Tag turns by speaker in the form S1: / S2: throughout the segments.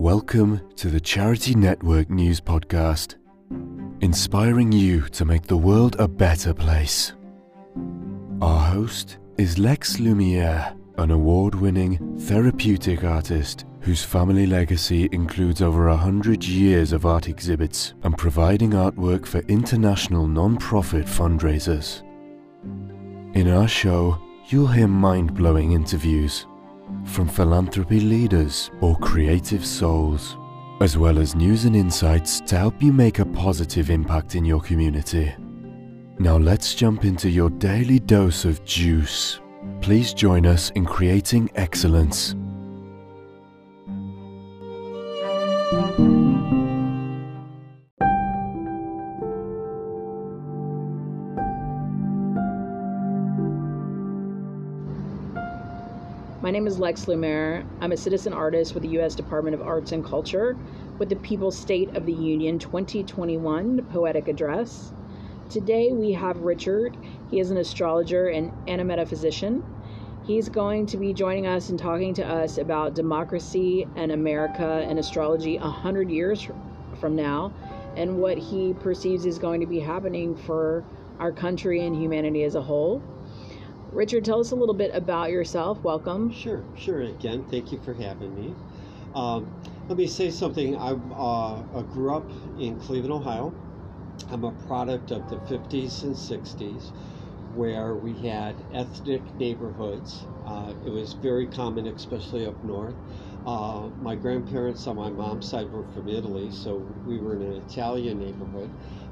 S1: Welcome to the Charity Network News Podcast, inspiring you to make the world a better place. Our host is Lex Lumiere, an award winning therapeutic artist whose family legacy includes over a hundred years of art exhibits and providing artwork for international non profit fundraisers. In our show, you'll hear mind blowing interviews from philanthropy leaders or creative souls, as well as news and insights to help you make a positive impact in your community. Now let's jump into your daily dose of juice. Please join us in creating excellence.
S2: Lex Lumiere. I'm a citizen artist with the U.S. Department of Arts and Culture with the People's State of the Union 2021 Poetic Address. Today we have Richard. He is an astrologer and, and a metaphysician. He's going to be joining us and talking to us about democracy and America and astrology 100 years from now and what he perceives is going to be happening for our country and humanity as a whole. Richard, tell us a little bit about yourself. Welcome.
S3: Sure, sure. Again, thank you for having me. Um, let me say something. I, uh, I grew up in Cleveland, Ohio. I'm a product of the 50s and 60s where we had ethnic neighborhoods. Uh, it was very common, especially up north. Uh, my grandparents on my mom's side were from Italy, so we were in an Italian neighborhood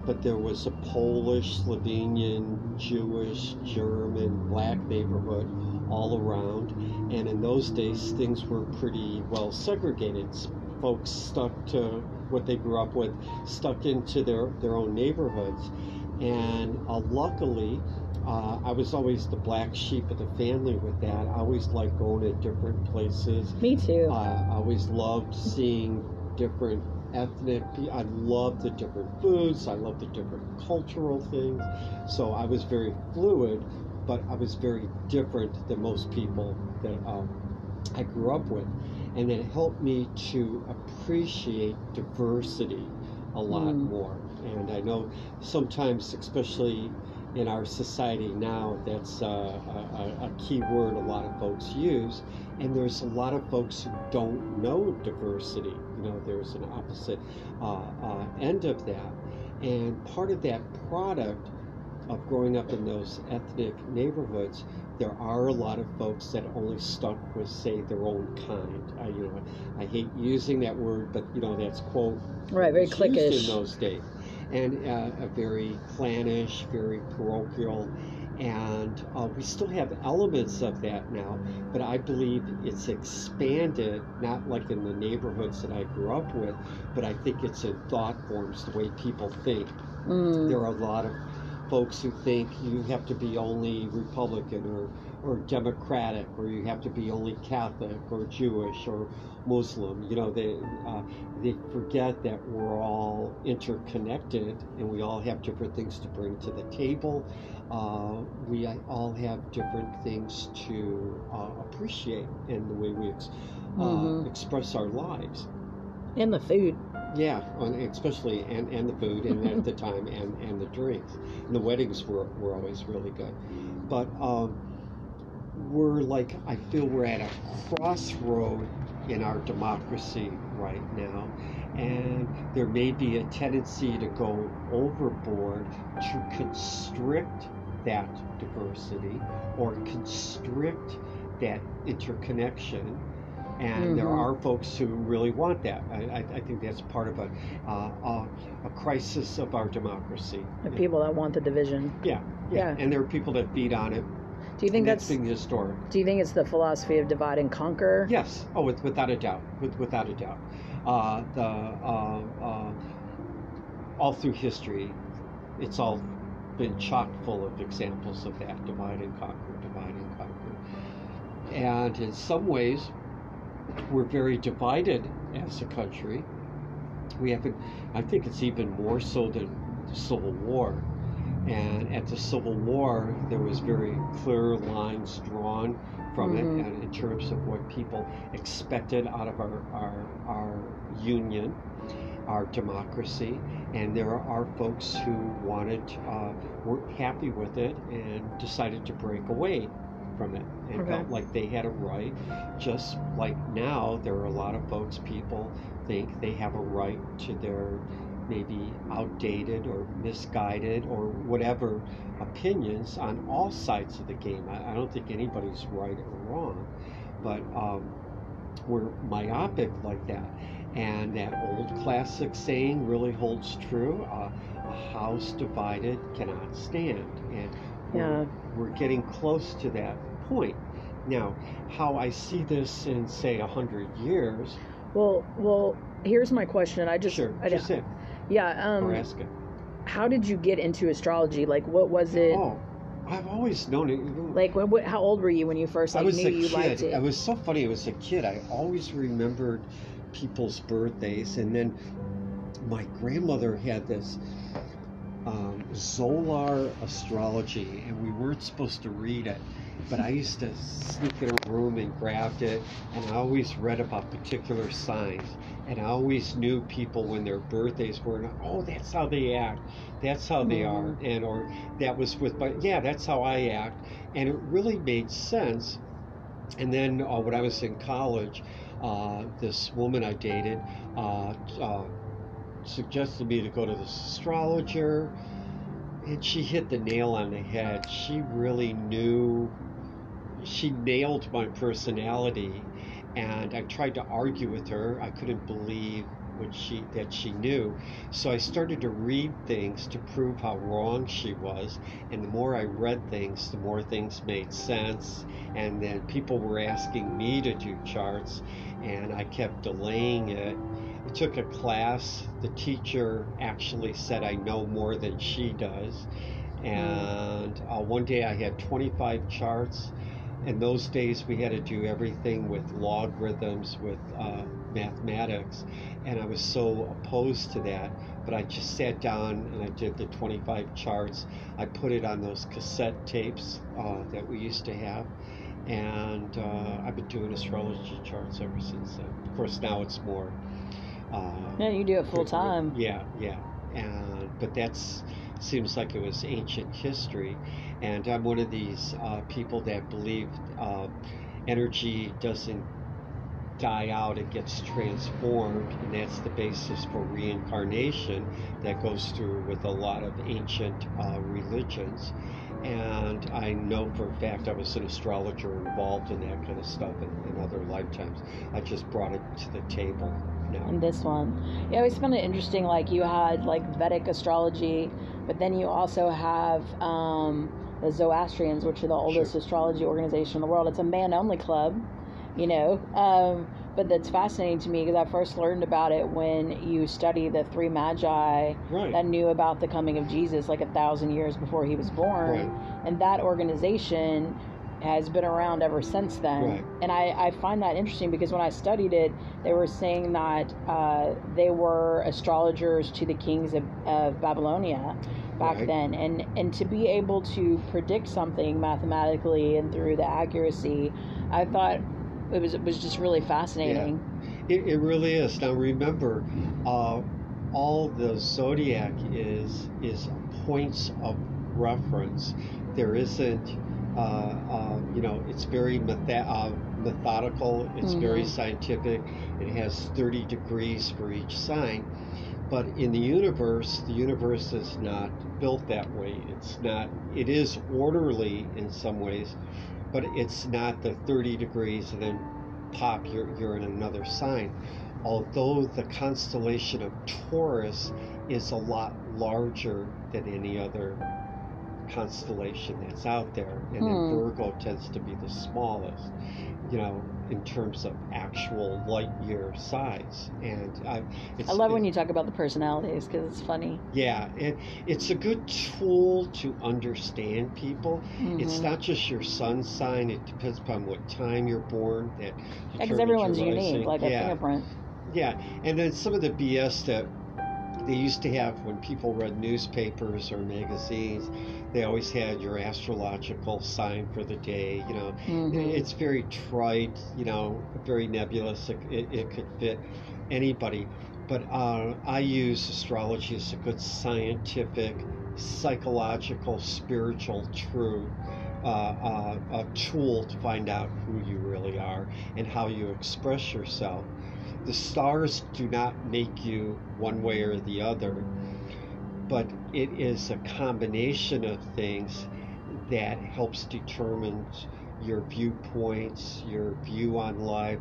S3: but there was a Polish, Slovenian, Jewish, German, black neighborhood all around. And in those days, things were pretty well segregated. Folks stuck to what they grew up with, stuck into their, their own neighborhoods. And uh, luckily, uh, I was always the black sheep of the family with that. I always liked going to different places.
S2: Me too.
S3: Uh, I always loved seeing different ethnic. I love the different foods. I love the different cultural things. So I was very fluid, but I was very different than most people that um, I grew up with, and it helped me to appreciate diversity a lot mm. more. And I know sometimes, especially in our society now, that's uh, a, a key word a lot of folks use. And there's a lot of folks who don't know diversity. You know, there's an opposite uh, uh, end of that. And part of that product of growing up in those ethnic neighborhoods, there are a lot of folks that only stuck with, say, their own kind. I, you know, I hate using that word, but you know, that's quote
S2: right, very cliquish
S3: in those days and uh, a very clannish, very parochial. And uh, we still have elements of that now, but I believe it's expanded, not like in the neighborhoods that I grew up with, but I think it's in thought forms, the way people think. Mm. There are a lot of folks who think you have to be only Republican or, or Democratic, or you have to be only Catholic or Jewish or Muslim. You know, they uh, they forget that we're all interconnected and we all have different things to bring to the table. Uh, we uh, all have different things to uh, appreciate in the way we ex- uh, mm-hmm. express our lives.
S2: And the food.
S3: Yeah, especially and, and the food and at the time and, and the drinks. And the weddings were, were always really good. But um, we're like, I feel we're at a crossroad in our democracy right now. And there may be a tendency to go overboard to constrict that diversity or constrict that interconnection and mm-hmm. there are folks who really want that. I, I think that's part of a, uh, a, a, crisis of our democracy.
S2: The people that want the division.
S3: Yeah, yeah, yeah, and there are people that feed on it.
S2: Do you think that's
S3: being historic?
S2: Do you think it's the philosophy of divide and conquer?
S3: Yes. Oh, with, without a doubt. With, without a doubt. Uh, the uh, uh, all through history, it's all been chock full of examples of that divide and conquer, divide and conquer. And in some ways, we're very divided as a country. We haven't, I think it's even more so than the Civil War. And at the Civil War, there was very clear lines drawn from
S2: Mhm.
S3: it in terms of what people expected out of our, our, our union, our democracy. And there are folks who wanted, uh, weren't happy with it and decided to break away from it and
S2: Okay.
S3: felt like they had a right. Just like now, there are a lot of folks, people think they have a right to their maybe outdated or misguided or whatever opinions on all sides of the game. I, I don't think anybody's right or wrong, but um, we're myopic like that. And that old classic saying really holds true uh, a house divided cannot stand. And we're,
S2: Yeah.
S3: we're getting close to that point. Now, how I see this in, say, a hundred years,
S2: Well, well, here's my question. I just,
S3: sure,
S2: I,
S3: just it,
S2: yeah. Um,
S3: ask it.
S2: how did you get into astrology? Like, what was it?
S3: Oh, I've always known it.
S2: Like, what, what, how old were you when you first
S3: I
S2: like
S3: was
S2: knew
S3: a
S2: you liked
S3: kid.
S2: it?
S3: It was so funny. It was a kid. I always remembered people's birthdays, and then my grandmother had this um, Zolar astrology, and we weren't supposed to read it. But I used to sneak in a room and grabbed it, and I always read about particular signs, and I always knew people when their birthdays were. And oh, that's how they act. That's how they are, and or that was with my yeah, that's how I act, and it really made sense. And then uh, when I was in college, uh, this woman I dated uh, uh, suggested me to go to this astrologer, and she hit the nail on the head. She really knew, she nailed my personality, and I tried to argue with her. I couldn't believe what she that she knew. So I started to read things to prove how wrong she was, and the more I read things, the more things made sense. And then people were asking me to do charts, and I kept delaying it. I took a class. The teacher actually said I know more than she does. And uh, one day I had 25 charts. In those days, we had to do everything with logarithms, with uh, mathematics, and I was so opposed to that. But I just sat down and I did the 25 charts. I put it on those cassette tapes uh, that we used to have, and uh, I've been doing astrology charts ever since then. Of course, now it's more. Uh,
S2: yeah, you do it full time.
S3: yeah, yeah. And but that's seems like it was ancient history, and I'm one of these uh, people that believe uh, energy doesn't die out; it gets transformed, and that's the basis for reincarnation that goes through with a lot of ancient uh, religions. And I know for a fact I was an astrologer involved in that kind of stuff in, in other lifetimes. I just brought it to the table now.
S2: And this one, yeah, I always found it interesting. Like you had like Vedic astrology, but then you also have um, the Zoroastrians, which are the oldest
S3: Sure.
S2: astrology organization in the world. It's a man-only club, you know. Um, but that's fascinating to me because I first learned about it when you study the three magi
S3: Right.
S2: that knew about the coming of Jesus like a thousand years before he was born.
S3: Right.
S2: And that organization has been around ever since then.
S3: Right.
S2: And I, I find that interesting because when I studied it, they were saying that uh, they were astrologers to the kings of, of Babylonia back
S3: Right.
S2: then. And, and to be able to predict something mathematically and through the accuracy, I thought it was, it was just really fascinating.
S3: It, it really is. Now remember, uh, all the zodiac is is points of reference. There isn't, uh, uh, you know, it's very uh, methodical. It's very
S2: Mhm.
S3: scientific. It has 30 degrees for each sign. But in the universe, the universe is not built that way. It's not. It is orderly in some ways, but it's not the 30 degrees and then pop you're, you're in another sign although the constellation of taurus is a lot larger than any other constellation that's out there and then
S2: Hmm.
S3: virgo tends to be the smallest you know in terms of actual light year size and I, it's,
S2: I love when you talk about the personalities because it's funny.
S3: yeah and it's a good tool to understand people it's
S2: Mhm.
S3: not just your sun sign it depends upon what time you're born that
S2: because everyone's unique, like a fingerprint.
S3: yeah, and then some of the BS that they used to have when people read newspapers or magazines, they always had your astrological sign for the day. You know,
S2: Mhm.
S3: it's very trite. You know, very nebulous. It, it, it could fit anybody. But uh, I use astrology as a good scientific, psychological, spiritual truth. Uh, uh, a tool to find out who you really are and how you express yourself. The stars do not make you one way or the other, but it is a combination of things that helps determine your viewpoints, your view on life,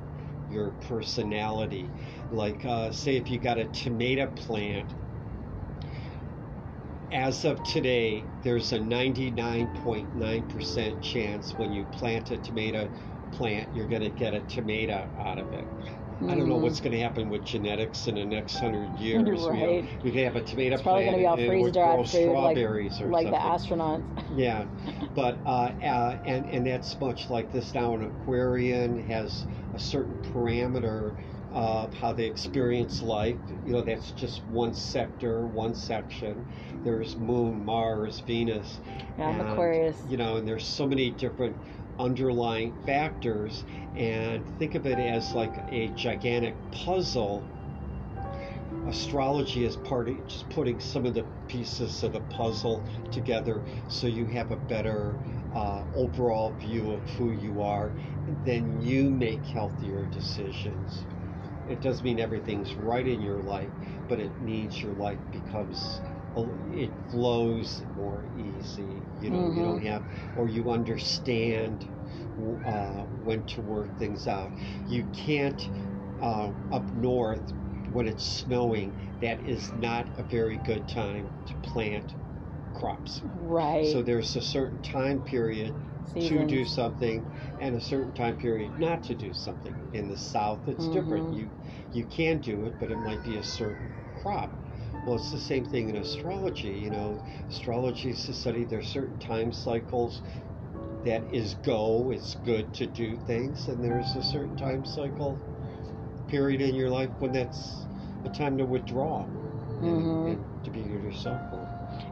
S3: your personality. Like, uh, say, if you got a tomato plant, as of today, there's a 99.9% chance when you plant a tomato plant, you're going to get a tomato out of it. I don't know what's going to happen with genetics in the next hundred years.
S2: Right.
S3: we could have a tomato
S2: It's probably
S3: plant
S2: going to be all freeze dried food, like,
S3: strawberries or
S2: like the astronauts.
S3: Yeah, but uh, uh, and and that's much like this now. An Aquarian has a certain parameter of how they experience life. You know, that's just one sector, one section. There's Moon, Mars, Venus.
S2: Yeah,
S3: and,
S2: Aquarius.
S3: You know, and there's so many different underlying factors. And think of it as like a gigantic puzzle astrology is part of just putting some of the pieces of the puzzle together so you have a better uh, overall view of who you are then you make healthier decisions it doesn't mean everything's right in your life but it means your life becomes it flows more easy you know you don't have or you understand uh, when to work things out you can't uh, up north when it's snowing, that is not a very good time to plant crops.
S2: Right.
S3: So there's a certain time period to do something and a certain time period not to do something. In the south it's different.
S2: Mhm.
S3: You you can do it, but it might be a certain crop. Well, it's the same thing in astrology. You know, astrology is to study there's certain time cycles that is go, it's good to do things, and there's a certain time cycle period in your life when that's a time to withdraw and,
S2: Mhm.
S3: and to be yourself.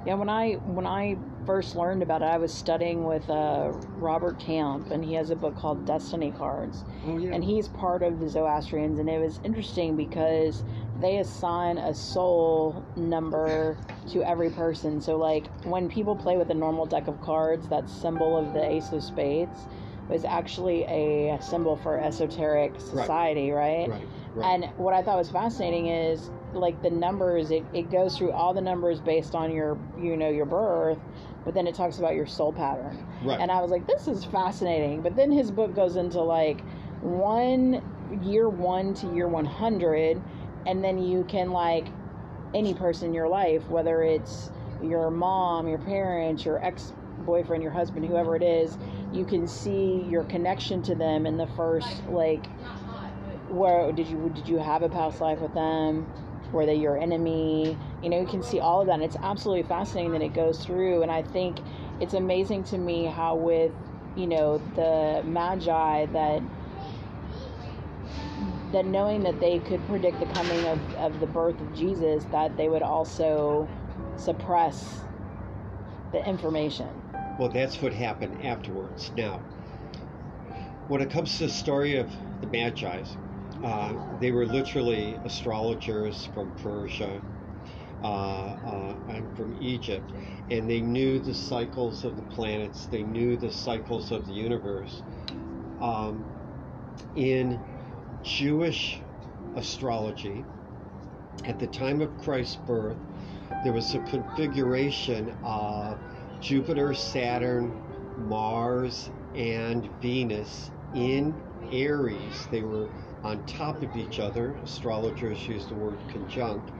S2: Yeah, when I when I first learned about it, I was studying with uh, Robert Camp, and he has a book called Destiny Cards,
S3: Oh yeah.
S2: and he's part of the Zoroastrians, and it was interesting because they assign a soul number to every person. So, like when people play with a normal deck of cards, that symbol of the Ace of Spades was actually a symbol for esoteric society, right?
S3: right. Right.
S2: And what I thought was fascinating is like the numbers, it, it goes through all the numbers based on your, you know, your birth, but then it talks about your soul pattern.
S3: right.
S2: And I was like, this is fascinating. But then his book goes into like one year one to year 100, and then you can like any person in your life, whether it's your mom, your parents, your ex boyfriend, your husband, whoever it is, you can see your connection to them in the first like where did you did you have a past life with them? Were they your enemy? You know you can see all of that and it's absolutely fascinating that it goes through and i think it's amazing to me how with you know the magi that that knowing that they could predict the coming of, of the birth of jesus that they would also suppress the information
S3: Well, that's what happened afterwards. Now, when it comes to the story of the Magi's, uh, they were literally astrologers from Persia uh, uh, and from Egypt, and they knew the cycles of the planets. They knew the cycles of the universe. Um, in Jewish astrology, at the time of Christ's birth, there was a configuration of Jupiter, Saturn, Mars, and Venus in Aries. They were on top of each other. Astrologers use the word conjunct.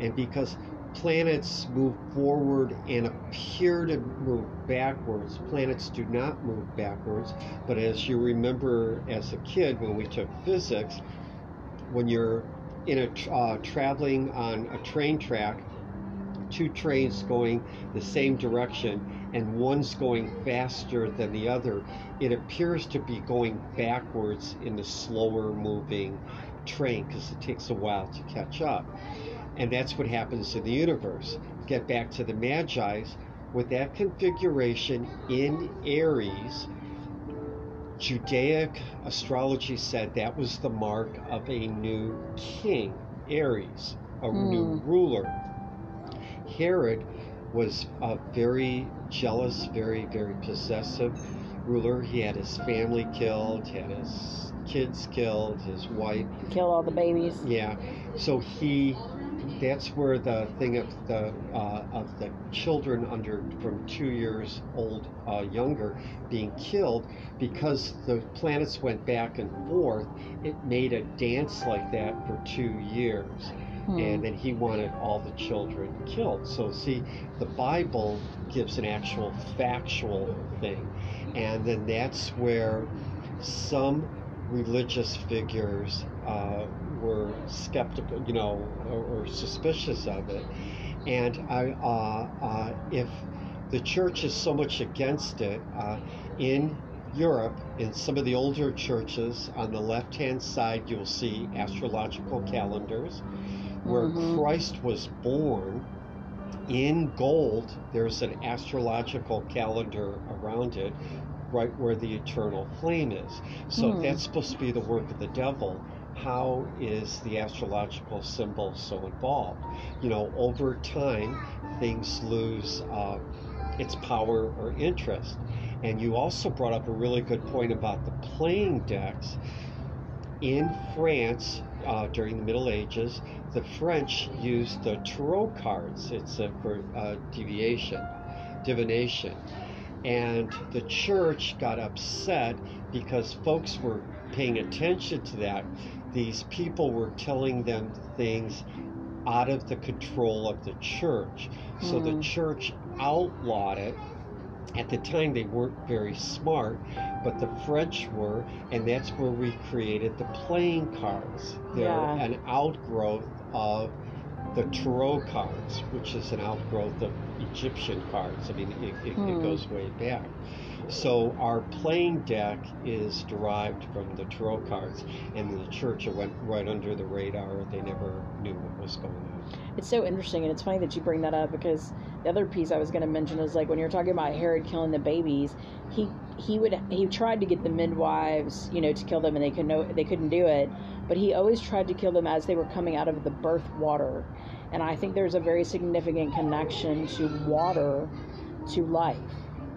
S3: And because planets move forward and appear to move backwards, planets do not move backwards. But as you remember as a kid when we took physics, when you're in a uh, traveling on a train track, two trains going the same direction and one's going faster than the other, it appears to be going backwards in the slower moving train because it takes a while to catch up. And that's what happens in the universe. Get back to the Magi's. With that configuration in Aries, Judaic astrology said that was the mark of a new king, Aries, a
S2: Hmm.
S3: new ruler. Herod was a very jealous, very, very possessive ruler. He had his family killed, had his kids killed, his wife.
S2: Kill all the babies.
S3: Yeah. So he, that's where the thing of the uh, of the children under from two years old uh, younger being killed because the planets went back and forth. It made a dance like that for two years
S2: Hmm.
S3: and then he wanted all the children killed. So, see, the Bible gives an actual factual thing, and then that's where some religious figures uh, were skeptical, you know, or, or suspicious of it. And I, uh, uh, if the church is so much against it, uh, in Europe, in some of the older churches, on the left hand side, you'll see astrological calendars where
S2: Mhm.
S3: Christ was born in gold. There's an astrological calendar around it, right where the eternal flame is. So
S2: Hmm.
S3: that's supposed to be the work of the devil. How is the astrological symbol so involved? You know, over time, things lose uh, its power or interest. And you also brought up a really good point about the playing decks. In France, uh, during the Middle Ages, the French used the tarot cards. It's a, for uh, deviation, divination. And the church got upset because folks were paying attention to that. These people were telling them things out of the control of the church. So the
S2: Hmm.
S3: church outlawed it. At the time, they weren't very smart, but the French were, and that's where we created the playing cards. They're
S2: Yeah.
S3: an outgrowth of the tarot cards, which is an outgrowth of Egyptian cards. I mean, it, it,
S2: Hmm.
S3: it goes way back. So our playing deck is derived from the tarot cards, and the church went right under the radar. They never knew what was going on.
S2: It's so interesting, and it's funny that you bring that up because the other piece I was going to mention is like when you're talking about Herod killing the babies, he he would he tried to get the midwives, you know, to kill them, and they could no they couldn't do it, but he always tried to kill them as they were coming out of the birth water, and I think there's a very significant connection to water, to life,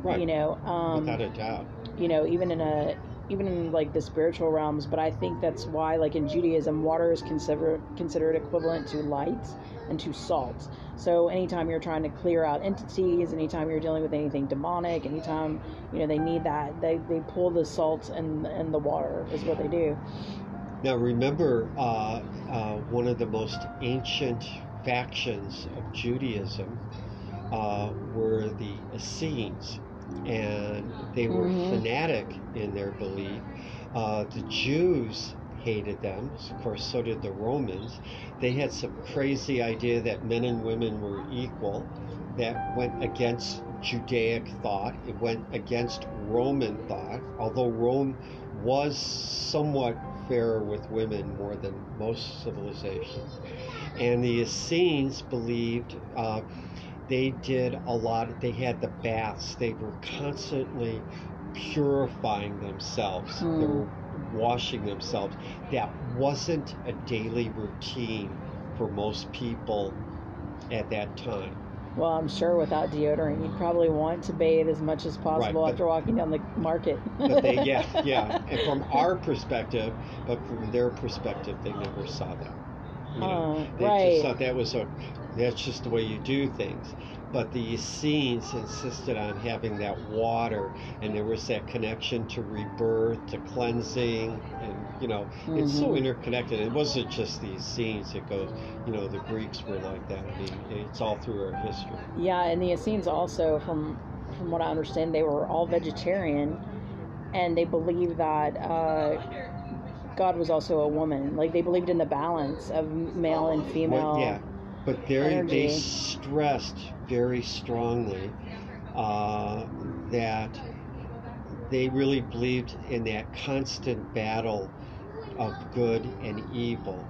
S3: Right.
S2: you know, um,
S3: Without a doubt.
S2: you know, even in a even in like the spiritual realms, but I think that's why like in Judaism water is considered considered equivalent to light and to salt. So anytime you're trying to clear out entities, anytime you're dealing with anything demonic, anytime you know they need that, they, they pull the salt and and the water is what they do.
S3: Now remember, uh, uh, one of the most ancient factions of Judaism uh, were the Essenes, and they were
S2: Mhm.
S3: fanatic in their belief. Uh, the Jews hated them, of course, so did the Romans. They had some crazy idea that men and women were equal. That went against Judaic thought. It went against Roman thought, although Rome was somewhat fairer with women more than most civilizations. And the Essenes believed uh, they did a lot, they had the baths, they were constantly purifying themselves, they
S2: Hmm.
S3: were washing themselves. That wasn't a daily routine for most people at that time.
S2: Well, I'm sure without deodorant, you'd probably want to bathe as much as possible
S3: but-
S2: after walking down the market.
S3: But they, yeah, yeah. And from our perspective, but from their perspective, they never saw that. You know,
S2: Huh,
S3: they
S2: right.
S3: just thought that was a, that's just the way you do things. But the Essenes insisted on having that water, and there was that connection to rebirth, to cleansing, and you know, it's so
S2: Mhm.
S3: interconnected. It wasn't just the Essenes; it goes, you know, the Greeks were like that. I mean, it's all through our history.
S2: Yeah, and the Essenes also, from from what I understand, they were all vegetarian, and they believed that uh, God was also a woman. Like they believed in the balance of male and female.
S3: Well, yeah, but they they stressed very strongly uh, that they really believed in that constant battle of good and evil,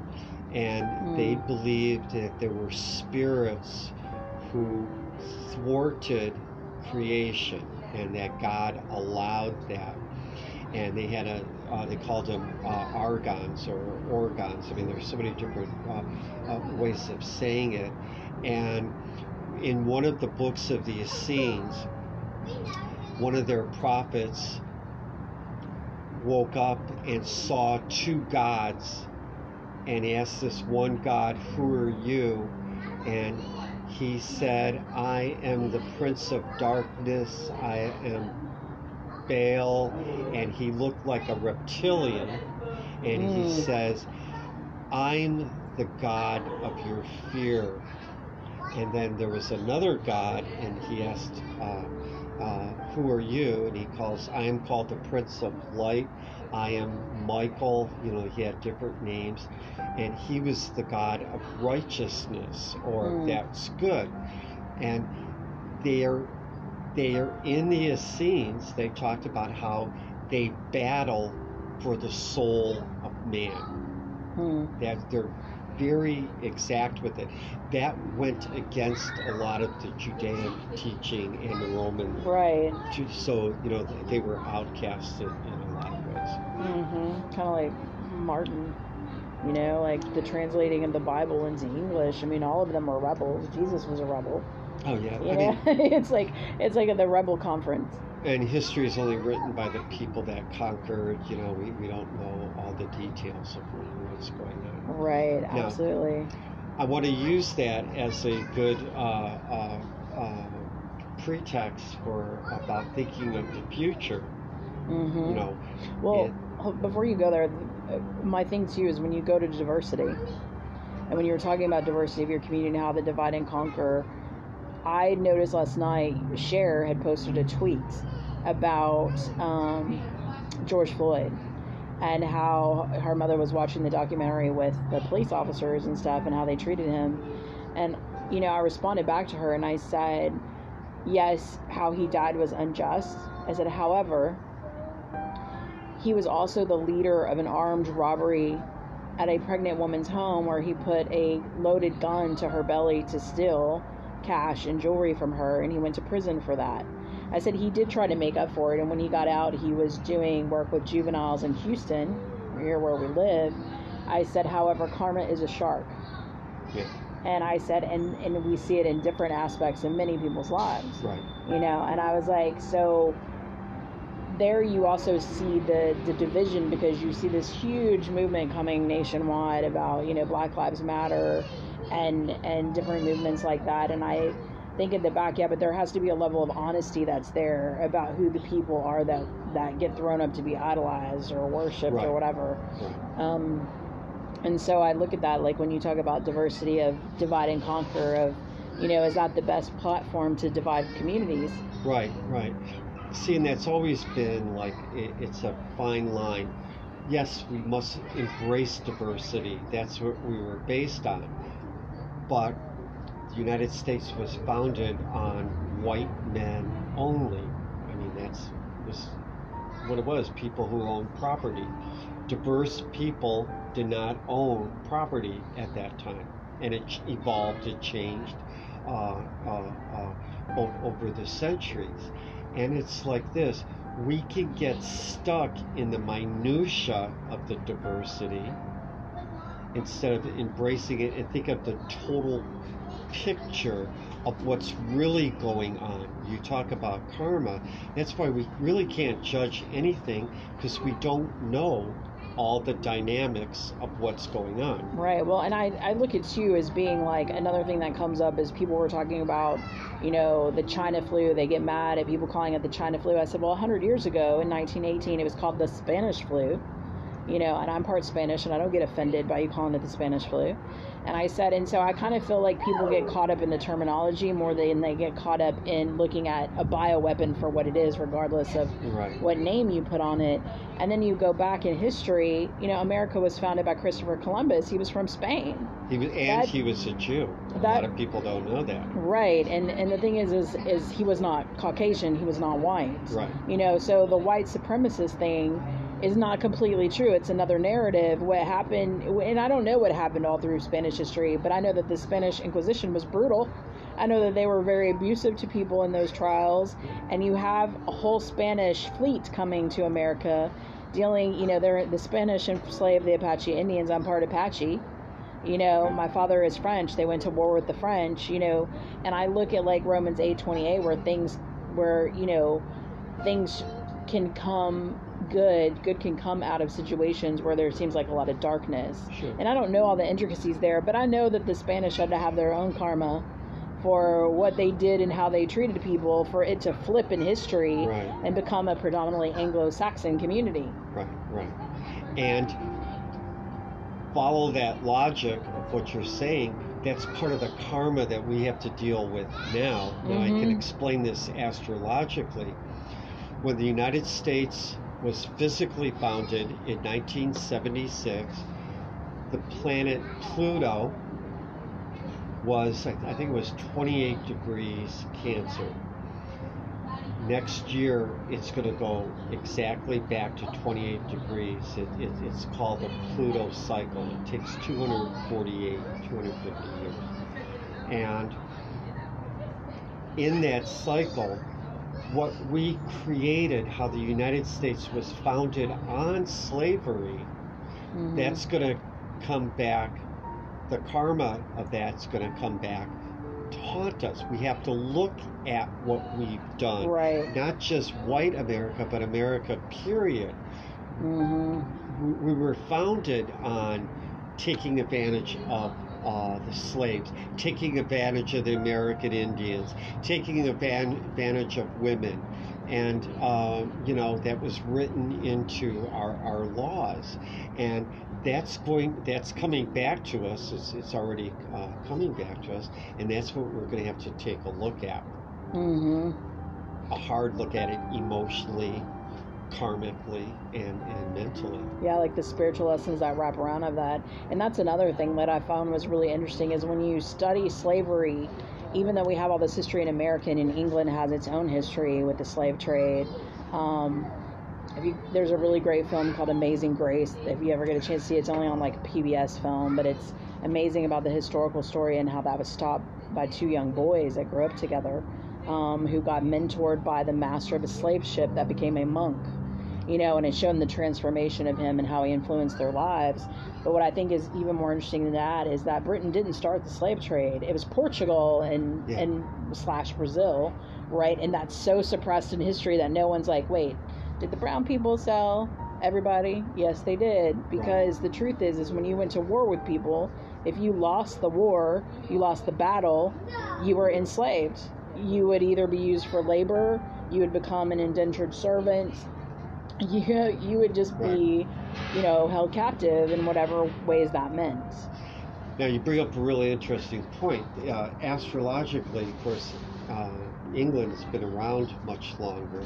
S3: and they believed that there were spirits who thwarted creation and that God allowed that. And they had a, uh, they called them uh, argons or orgons. I mean, there's so many different uh, uh, ways of saying it. And in one of the books of the Essenes, one of their prophets woke up and saw two gods and asked this one God, Who are you? And he said, I am the Prince of Darkness, I am Baal, and he looked like a reptilian. And he
S2: Mm.
S3: says, I'm the God of your fear. And then there was another God, and he asked, uh, uh, Who are you? And he calls, I am called the Prince of Light. I am Michael. You know, he had different names. And he was the God of righteousness, or
S2: Mm.
S3: that's good. And they're, they're in the Essenes, they talked about how they battle for the soul of man
S2: Hmm.
S3: that they're very exact with it. That went against a lot of the Judaic teaching and the Roman.
S2: Right.
S3: So you know they were outcasted in a lot of ways.
S2: Mm-hmm. Kind of like Martin, you know, like the translating of the Bible into English. I mean, all of them were rebels. Jesus was a rebel.
S3: Oh yeah,
S2: You
S3: I
S2: know,
S3: mean,
S2: it's like it's like at the rebel conference.
S3: and history is only written by the people that conquered. You know, we, we don't know all the details of what's going on.
S2: Right.
S3: No.
S2: Absolutely.
S3: I want to use that as a good uh, uh, uh, pretext for about thinking of the future.
S2: Mm-hmm.
S3: You know,
S2: Well, before you go there, uh, my thing too is when you go to diversity, and when you were talking about diversity of your community and how the divide and conquer, I noticed last night Cher had posted a tweet about um, George Floyd and how her mother was watching the documentary with the police officers and stuff and how they treated him. And, you know, I responded back to her and I said, yes, how he died was unjust. I said, however, he was also the leader of an armed robbery at a pregnant woman's home where he put a loaded gun to her belly to steal cash and jewelry from her, and he went to prison for that. I said he did try to make up for it, and when he got out, he was doing work with juveniles in Houston, here where we live. I said, however, karma is a shark.
S3: Yeah.
S2: And I said, and, and we see it in different aspects in many people's lives
S3: right.
S2: you know and i was like so there you also see the the division because you see this huge movement coming nationwide about you know black lives matter and and different movements like that and i think in the back yeah but there has to be a level of honesty that's there about who the people are that that get thrown up to be idolized or worshipped
S3: Right.
S2: or whatever um, and so I look at that like when you talk about diversity of divide and conquer of, you know, is that the best platform to divide communities?
S3: Right, right. See, and that's always been like it, it's a fine line. Yes, we must embrace diversity. That's what we were based on. The United States was founded on white men only. I mean, that's was what it was. People who owned property. Diverse people did not own property at that time, and it evolved. It changed uh, uh, uh, over the centuries. And it's like this we can get stuck in the minutia of the diversity instead of embracing it and think of the total picture of what's really going on. You talk about karma. That's why we really can't judge anything because we don't know all the dynamics of what's going on.
S2: Right. Well, and I, I look at you as being like another thing that comes up is people were talking about, you know, the China flu. They get mad at people calling it the China flu. I said, well, 100 years ago in 1918, it was called the Spanish flu. You know, and I'm part Spanish, and I don't get offended by you calling it the Spanish flu. And I said, and so I kind of feel like people get caught up in the terminology more than they get caught up in looking at a bioweapon for what it is, regardless of
S3: Right.
S2: what name you put on it. And then you go back in history, you know, America was founded by Christopher Columbus. He was from Spain.
S3: He was, and
S2: That-
S3: he was a Jew. A
S2: that-
S3: lot of people don't know that.
S2: Right. And and the thing is is is he was not Caucasian, he was not white.
S3: Right.
S2: You know, so the white supremacist thing is not completely true. It's another narrative. What happened, and I don't know what happened all through Spanish history, but I know that the Spanish Inquisition was brutal. I know that they were very abusive to people in those trials, and you have a whole Spanish fleet coming to America, dealing. You know, they're the Spanish enslaved the Apache Indians. I'm part Apache. You know, my father is French. They went to war with the French. You know, and I look at like Romans eight twenty eight, where things, where you know, things can come good good can come out of situations where there seems like a lot of darkness
S3: Sure.
S2: and i don't know all the intricacies there but i know that the spanish had to have their own karma for what they did and how they treated people for it to flip in history
S3: Right.
S2: and become a predominantly anglo-saxon community
S3: Right, right. And follow that logic of what you're saying. That's part of the karma that we have to deal with now. Now, I can
S2: Mhm.
S3: explain this astrologically. When the United States was physically founded in 1976, the planet Pluto was, I think it was 28 degrees Cancer next year it's going to go exactly back to 28 degrees. It, it, it's called the Pluto cycle. It takes 248, 250 years. And in that cycle, what we created, how the United States was founded on slavery,
S2: Mhm.
S3: that's going to come back. The karma of that's going to come back to haunt us. We have to look at what we've done
S2: right
S3: not just white America, but America, period.
S2: hmm
S3: We- We were founded on taking advantage of uh, the slaves, taking advantage of the American Indians, taking advantage of women. And, uh, you know, that was written into our, our laws. And that's going, that's coming back to us. It's, it's already uh, coming back to us. And that's what we're going to have to take a look at
S2: hmm
S3: a hard look at it emotionally, karmically, and, and mentally.
S2: yeah like the spiritual lessons that wrap around of that. And that's another thing that i found was really interesting is when you study slavery even though we have all this history in america and england has its own history with the slave trade um, you, there's a really great film called amazing grace. If you ever get a chance to see it, it's only on like pbs film but it's amazing about the historical story and how that was stopped by two young boys that grew up together um, who got mentored by the master of a slave ship that became a monk you know, and it showed them the transformation of him and how he influenced their lives. But what I think is even more interesting than that is that Britain didn't start the slave trade. It was Portugal and
S3: Yeah.
S2: and slash Brazil, right? And that's so suppressed in history that no one's like, wait, did the brown people sell everybody? Yes, they did. Because the truth is, is when you went to war with people, if you lost the war, you lost the battle, you were enslaved. You would either be used for labor, you would become an indentured servant, you you would just be, you know, held captive in whatever ways that meant.
S3: Now, you bring up a really interesting point. Uh, astrologically, of course, uh, England has been around much longer.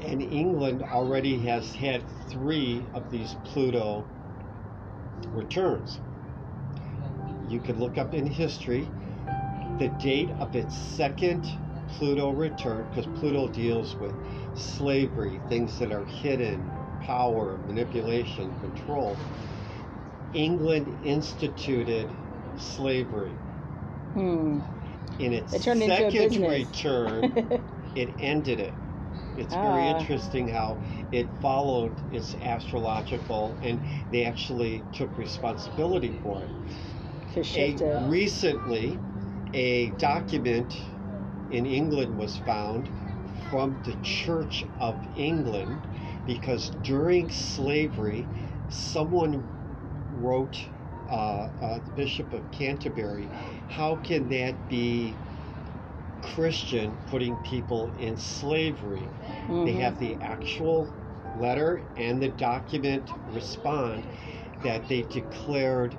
S3: And England already has had three of these Pluto returns. You can look up in history the date of its second Pluto return, because Pluto deals with slavery, things that are hidden, power, manipulation, control. England instituted slavery.
S2: Hmm.
S3: In its
S2: It turned into a
S3: second return, it ended it. It's very
S2: Ah.
S3: interesting how it followed its astrological, and they actually took responsibility for it. A,
S2: it.
S3: recently, a document in England was found from the Church of England because during slavery, someone wrote, uh, uh, the Bishop of Canterbury, how can that be Christian putting people in slavery? They
S2: Mhm.
S3: have the actual letter and the document respond that they declared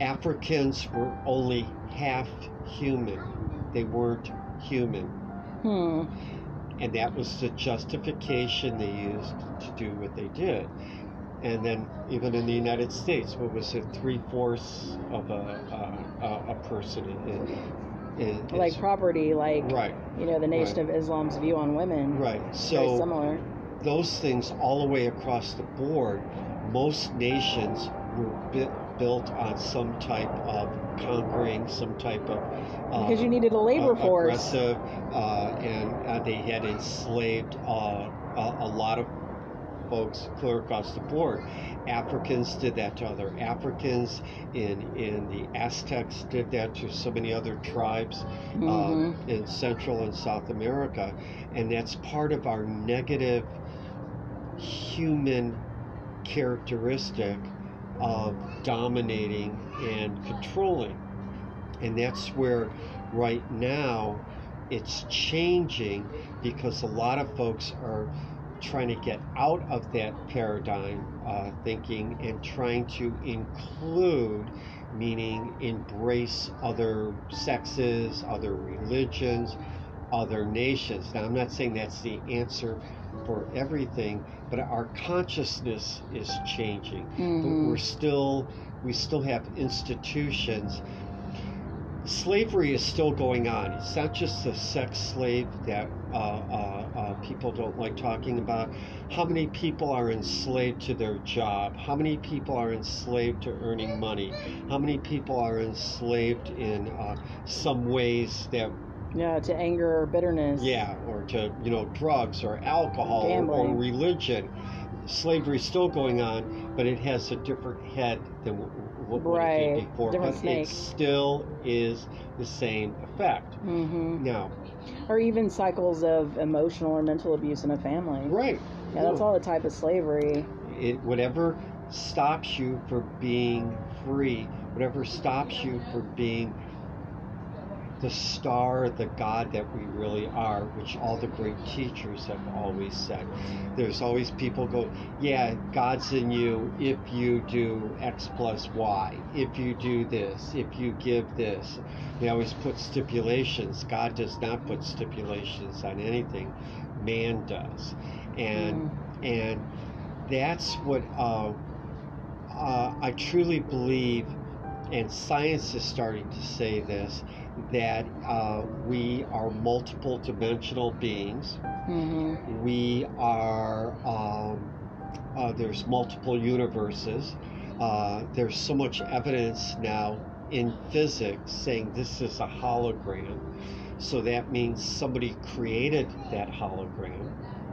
S3: Africans were only half human. They weren't human.
S2: Hmm.
S3: And that was the justification they used to do what they did. And then, even in the United States, what was it, three fourths of a, a, a, person in, in, in
S2: Like property, like
S3: Right,
S2: you know, the Nation
S3: Right.
S2: of Islam's view on women.
S3: right.
S2: Very
S3: So,
S2: similar.
S3: those things all the way across the board, most nations were built on some type of conquering, some type of uh,
S2: Because you needed a labor
S3: uh,
S2: force.
S3: aggressive, uh, and uh, they had enslaved uh, a, a lot of folks clear across the board. Africans did that to other Africans. In in the Aztecs did that to so many other tribes um,
S2: Mhm.
S3: in Central and South America, and that's part of our negative human characteristic of dominating and controlling. And that's where right now it's changing because a lot of folks are trying to get out of that paradigm uh, thinking and trying to include, meaning embrace other sexes, other religions, other nations. Now, I'm not saying that's the answer for everything, but our consciousness is changing. But
S2: Mhm.
S3: we're still, we still have institutions slavery is still going on. It's not just the sex slave that uh, uh, uh, people don't like talking about. How many people are enslaved to their job? How many people are enslaved to earning money? How many people are enslaved in uh, some ways that,
S2: Yeah, to anger or bitterness.
S3: yeah, or to, you know, drugs or alcohol or, or religion? Slavery's still going on, but it has a different head than what, what it did before.
S2: Different
S3: but
S2: snake.
S3: it still is the same effect.
S2: hmm
S3: Now,
S2: Or even cycles of emotional or mental abuse in a family.
S3: right.
S2: Yeah, that's all a type of slavery.
S3: It, whatever stops you from being free, whatever stops you from being the star, the God that we really are, which all the great teachers have always said. There's always people go, yeah, God's in you if you do X plus Y, if you do this, if you give this. They always put stipulations. God does not put stipulations on anything. Man does. And and that's what uh, uh, I truly believe, and science is starting to say this, that uh, we are multiple dimensional beings.
S2: hmm
S3: We are, um, uh, there's multiple universes. Uh, there's so much evidence now in physics saying this is a hologram. So that means somebody created that hologram.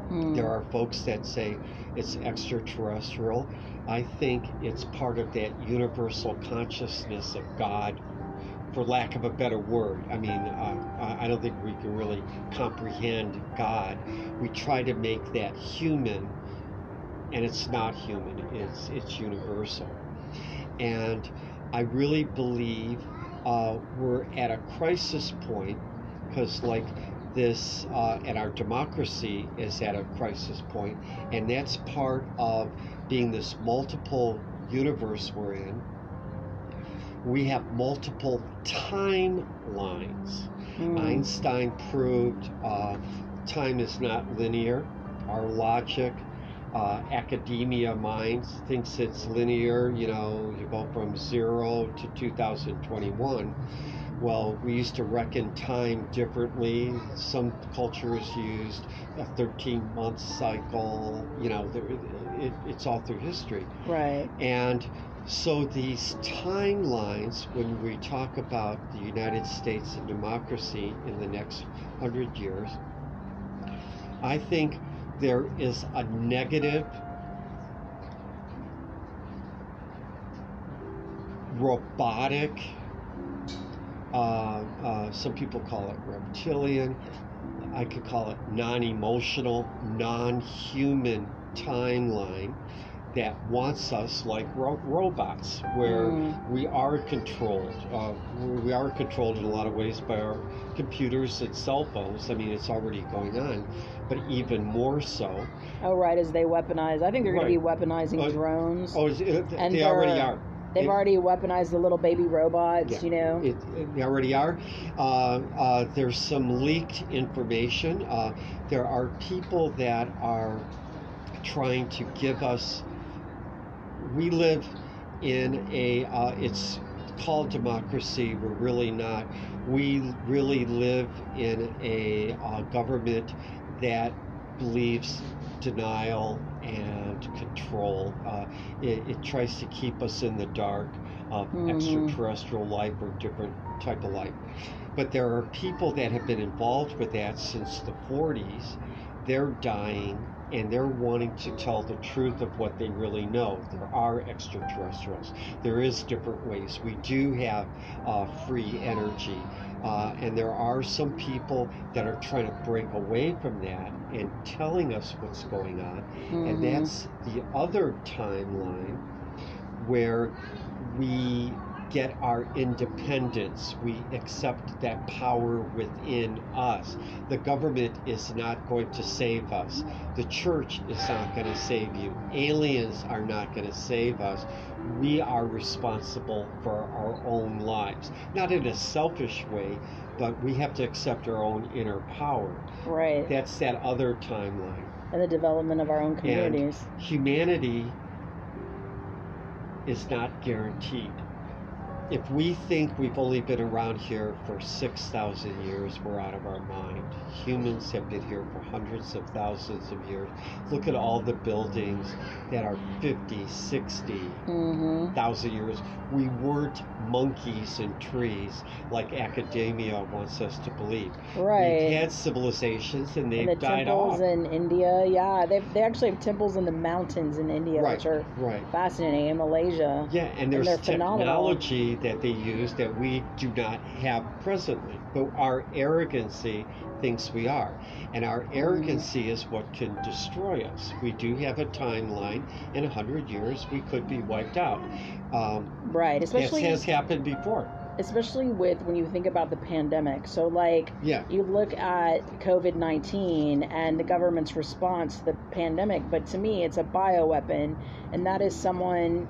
S2: Mm.
S3: There are folks that say it's extraterrestrial. I think it's part of that universal consciousness of God, for lack of a better word. I mean, uh, I don't think we can really comprehend God. We try to make that human, and it's not human. It's it's universal, and I really believe uh, we're at a crisis point because, like this uh, and our democracy is at a crisis point and that's part of being this multiple universe we're in we have multiple timelines
S2: Mm.
S3: einstein proved uh, time is not linear our logic uh, academia minds thinks it's linear you know you go from zero to 2021 well, we used to reckon time differently. Some cultures used a 13 month cycle. You know, it, it's all through history.
S2: Right.
S3: And so these timelines, when we talk about the United States and democracy in the next hundred years, I think there is a negative robotic uh, uh, some people call it reptilian. I could call it non emotional, non human timeline that wants us like ro- robots, where
S2: Mm.
S3: we are controlled. Uh, we are controlled in a lot of ways by our computers and cell phones. I mean, it's already going on, but even more so.
S2: Oh, right. As they weaponize, I think they're going to be weaponizing
S3: Uh,
S2: drones.
S3: Oh, is it,
S2: And
S3: they already are.
S2: They've
S3: it-
S2: already weaponized the little baby robots.
S3: Yeah.
S2: You know.
S3: It, it- they already are. Uh, uh, there's some leaked information. Uh, there are people that are trying to give us. We live in a. Uh, it's called democracy. We're really not. We really live in a uh, government that believes denial and control. Uh, it, it, tries to keep us in the dark of mm-hmm. extraterrestrial life or different type of life. But there are people that have been involved with that since the 40s. They're dying and they're wanting to tell the truth of what they really know. There are extraterrestrials. There is different ways. We do have uh, free energy. Uh, and there are some people that are trying to break away from that and telling us what's going on. Mm-hmm. And that's the other timeline where we get our independence. We accept that power within us. The government is not going to save us. The church is not going to save you. Aliens are not going to save us. We are responsible for our own lives. Not in a selfish way, but we have to accept our own inner power.
S2: Right.
S3: That's that other timeline.
S2: And the development of our own communities.
S3: And humanity is not guaranteed if we think we've only been around here for 6,000 years, we're out of our mind. Humans have been here for hundreds of thousands of years. Look at all the buildings that are 50, 60, mm-hmm. thousand years. We weren't monkeys and trees like academia wants us to believe.
S2: Right.
S3: We've had civilizations and they've
S2: and the
S3: died
S2: temples in India, yeah. They they actually have temples in the mountains in India,
S3: right,
S2: which are
S3: right.
S2: fascinating, in Malaysia.
S3: Yeah, and there's
S2: and
S3: technology that they use that we do not have presently. But our arrogancy thinks we are. And our arrogancy is what can destroy us. We do have a timeline. In 100 years, we could be wiped out. Um,
S2: right, especially.
S3: This has happened before
S2: especially with when you think about the pandemic. So, like,
S3: yeah.
S2: you look at COVID 19 and the government's response to the pandemic, but to me, it's a bioweapon, and that is someone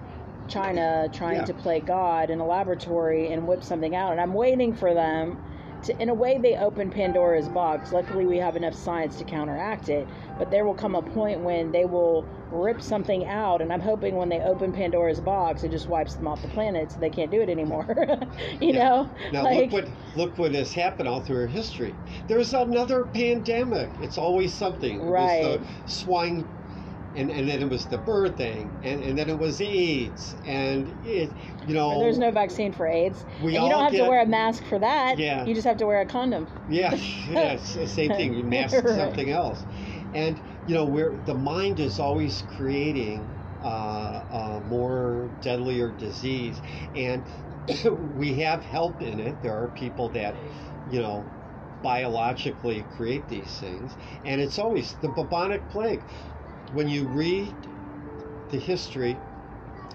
S2: China trying yeah. to play God in a laboratory and whip something out. And I'm waiting for them to, in a way, they open Pandora's box. Luckily, we have enough science to counteract it. But there will come a point when they will rip something out. And I'm hoping when they open Pandora's box, it just wipes them off the planet so they can't do it anymore. you yeah. know?
S3: Now, like, look, what, look what has happened all through our history. There's another pandemic. It's always something.
S2: Right.
S3: the swine and, and then it was the bird thing, and, and then it was AIDS, and it, you know.
S2: There's no vaccine for AIDS. We and you don't have get, to wear a mask for that.
S3: Yeah.
S2: You just have to wear a condom.
S3: Yeah, yeah, same thing. You mask right. something else, and you know where the mind is always creating uh, uh, more deadlier disease, and we have help in it. There are people that, you know, biologically create these things, and it's always the bubonic plague when you read the history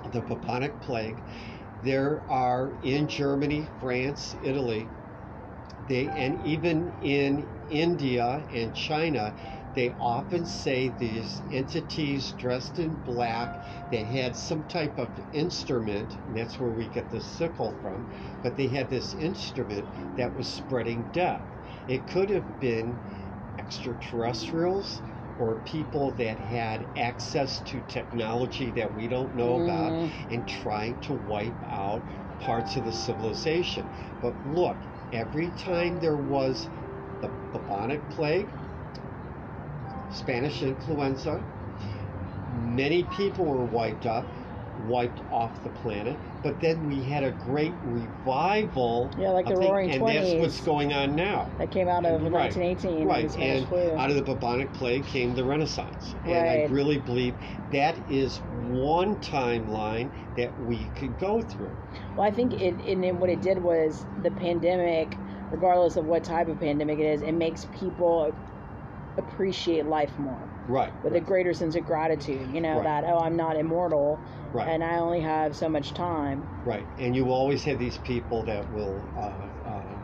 S3: of the bubonic plague, there are in Germany, France, Italy, they and even in India and China, they often say these entities dressed in black, they had some type of instrument, and that's where we get the sickle from, but they had this instrument that was spreading death. It could have been extraterrestrials, or people that had access to technology that we don't know mm. about and trying to wipe out parts of the civilization. But look, every time there was the bubonic plague, Spanish influenza, many people were wiped out wiped off the planet. But then we had a great revival.
S2: Yeah, like the Roaring
S3: and
S2: 20s.
S3: And that's what's going on now.
S2: That came out of right. 1918.
S3: Right,
S2: and
S3: flu. out of the bubonic plague came the Renaissance.
S2: Right.
S3: And I really believe that is one timeline that we could go through.
S2: Well, I think it, and what it did was the pandemic, regardless of what type of pandemic it is, it makes people appreciate life more.
S3: Right.
S2: With
S3: right.
S2: a greater sense of gratitude, you know, right. that, oh, I'm not immortal.
S3: Right.
S2: And I only have so much time.
S3: Right. And you always have these people that will uh, uh,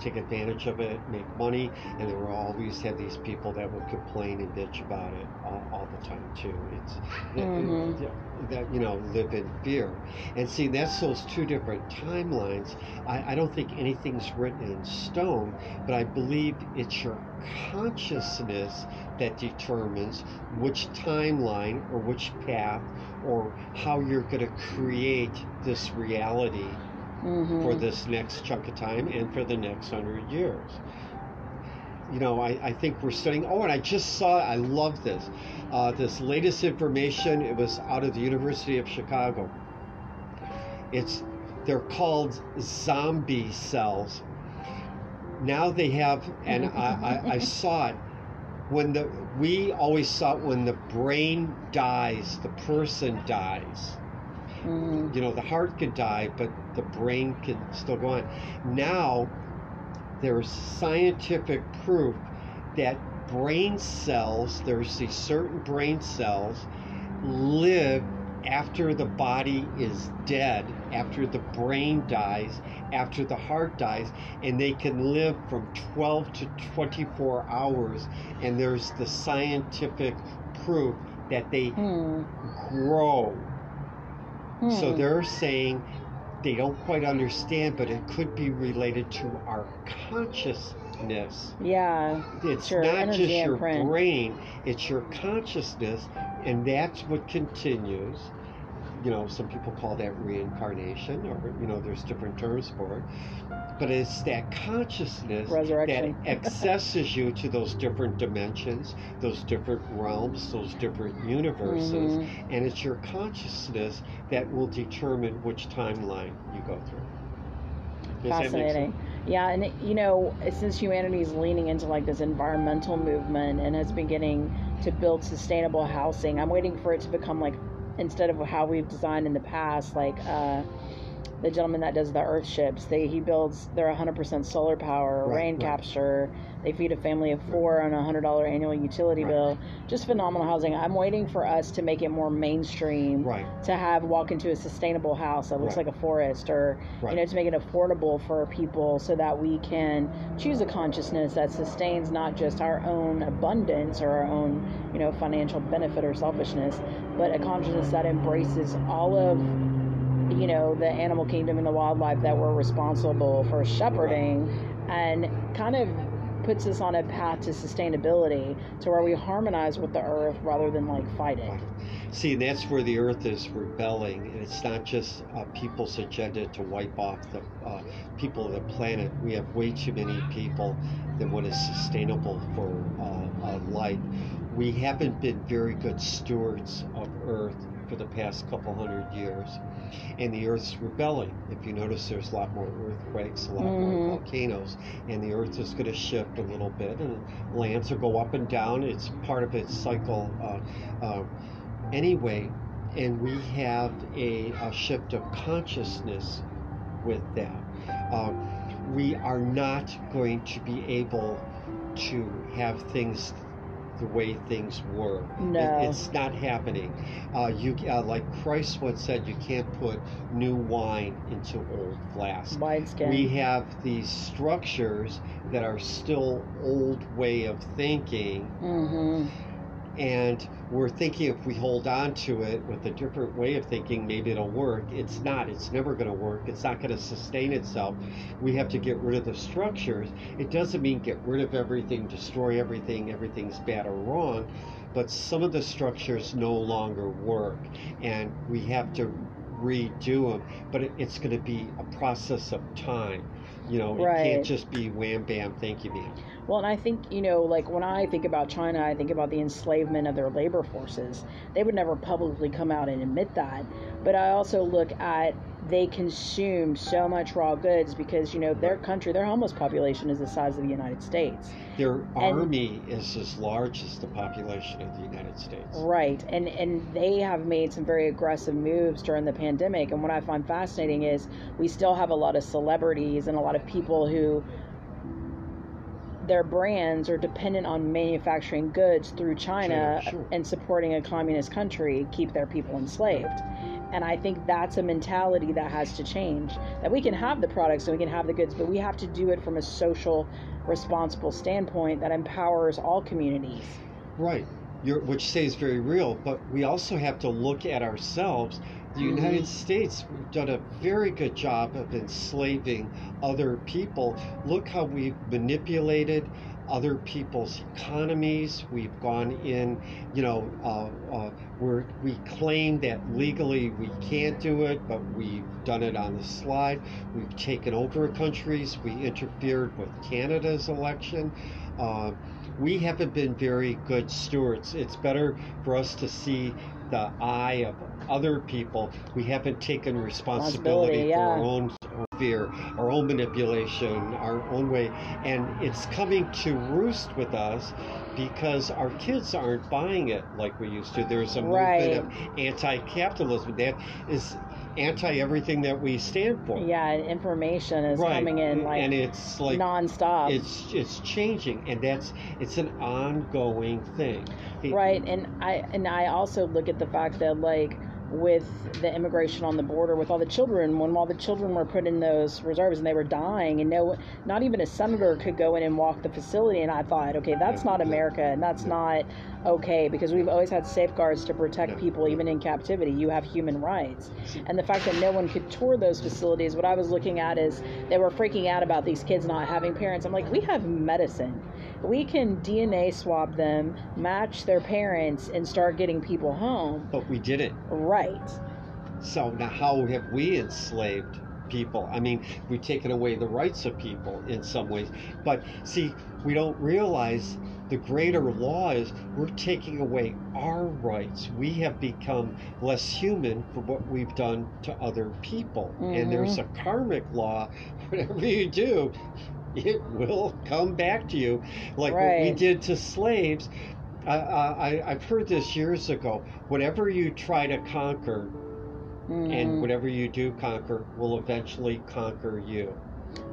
S3: take advantage of it, make money, and there will always have these people that will complain and bitch about it all, all the time too. It's mm-hmm. it, that you know live in fear, and see that's those two different timelines. I, I don't think anything's written in stone, but I believe it's your consciousness that determines which timeline or which path or how you're going to create this reality mm-hmm. for this next chunk of time and for the next hundred years. You know, I, I think we're studying. Oh, and I just saw, I love this. Uh, this latest information, it was out of the University of Chicago. It's, they're called zombie cells. Now they have, and I, I, I saw it when the we always thought when the brain dies the person dies
S2: Mm.
S3: you know the heart could die but the brain can still go on now there's scientific proof that brain cells there's these certain brain cells live after the body is dead after the brain dies after the heart dies and they can live from 12 to 24 hours and there's the scientific proof that they
S2: Hmm.
S3: grow so
S2: Hmm.
S3: they're saying they don't quite understand, but it could be related to our consciousness.
S2: Yeah.
S3: It's
S2: Sure,
S3: not just your
S2: imprint.
S3: brain, it's your consciousness, and that's what continues. You know, some people call that reincarnation, or, you know, there's different terms for it. But it's that consciousness that accesses you to those different dimensions, those different realms, those different universes,
S2: Mhm.
S3: and it's your consciousness that will determine which timeline you go through. Does
S2: Fascinating. Yeah, and you know, since humanity is leaning into like this environmental movement and has been getting to build sustainable housing, I'm waiting for it to become like instead of how we've designed in the past, like uh, the gentleman that does the Earth ships, they he builds they're 100% solar power,
S3: Right,
S2: rain
S3: right.
S2: capture. They feed a family of four on a hundred dollar annual utility
S3: Right.
S2: bill. Just phenomenal housing. I'm waiting for us to make it more mainstream
S3: Right,
S2: to have walk into a sustainable house that looks like a forest or you know to make it affordable for people so that we can choose a consciousness that sustains not just our own abundance or our own you know financial benefit or selfishness but a consciousness that embraces all of you know the animal kingdom and the wildlife that we're responsible for shepherding and kind of puts us on a path to sustainability to where we harmonize with the earth rather than like fight it
S3: See, that's where the earth is rebelling, and it's not just uh, people's agenda to wipe off the uh, people of the planet. We have way too many people that want is sustainable for uh, life. We haven't been very good stewards of earth for the past couple hundred years, and the earth's rebelling. If you notice, there's a lot more earthquakes, a lot
S2: Mhm.
S3: more volcanoes, and the earth is going to shift a little bit, and lands will go up and down. It's part of its cycle. Uh, uh, anyway, and we have a, a shift of consciousness with that. Uh, we are not going to be able to have things the way things were. It- it's not happening. Uh, you uh, like Christ once said, you can't put new wine into old flask.
S2: wide skin
S3: We have these structures that are still old way of thinking
S2: hmm
S3: and we're thinking if we hold on to it with a different way of thinking maybe it'll work. It's not. It's never going to work. It's not going to sustain itself. We have to get rid of the structures. It doesn't mean get rid of everything destroy everything everything's bad or wrong but some of the structures no longer work and we have to redo them but it's going to be a process of time you know it can't just be wham bam thank you ma'am
S2: Well, and I think, you know, like when I think about China, I think about the enslavement of their labor forces. They would never publicly come out and admit that. But I also look at they consume so much raw goods because, you know, their country, their homeless population is the size of the United States.
S3: their army is as large as the population of the united states
S2: Right. And and they have made some very aggressive moves during the pandemic. And what I find fascinating is we still have a lot of celebrities and a lot of people who their brands are dependent on manufacturing goods through China
S3: Sure, sure.
S2: and supporting a communist country keep their people enslaved. And I think that's a mentality that has to change. That we can have the products and we can have the goods, but we have to do it from a social, responsible standpoint that empowers all communities.
S3: Right, You're, which stays very real, but we also have to look at ourselves. The
S2: Mhm.
S3: United States, we've done a very good job of enslaving other people. Look how we've manipulated other people's economies. We've gone in, you know, uh, uh, we're, we claim that legally we can't do it, but we've done it on the slide. We've taken over countries. We interfered with Canada's election. uh, we haven't been very good stewards. It's better for us to see the eye of other people. We haven't taken responsibility
S2: Responsibility,
S3: for our own fear, our own manipulation, our own way. And it's coming to roost with us because our kids aren't buying it like we used to. There's a
S2: Right.
S3: movement of anti capitalism that is anti everything that we stand for.
S2: Yeah, and information is
S3: right.
S2: coming in like
S3: and it's like
S2: nonstop.
S3: it's it's changing and that's it's an ongoing thing
S2: right and i and i also look at the fact that like with the immigration on the border with all the children when all the children were put in those reserves and they were dying and no not even a senator could go in and walk the facility and i thought okay that's not america and that's not okay because we've always had safeguards to protect people even in captivity. You have human rights. And the fact that no one could tour those facilities what i was looking at is they were freaking out about these kids not having parents. I'm like we have medicine. We can dna swab them match their parents and start getting people home.
S3: But we did it
S2: right
S3: so now how have we enslaved people? I mean we've taken away the rights of people in some ways. But see we don't realize the greater law is we're taking away our rights. We have become less human for what we've done to other people. And there's mm-hmm. a karmic law whatever you do it will come back to you. Like what we did to slaves I, I, I've heard this years ago. Whatever you try to conquer,
S2: Mhm.
S3: and whatever you do conquer, will eventually conquer you.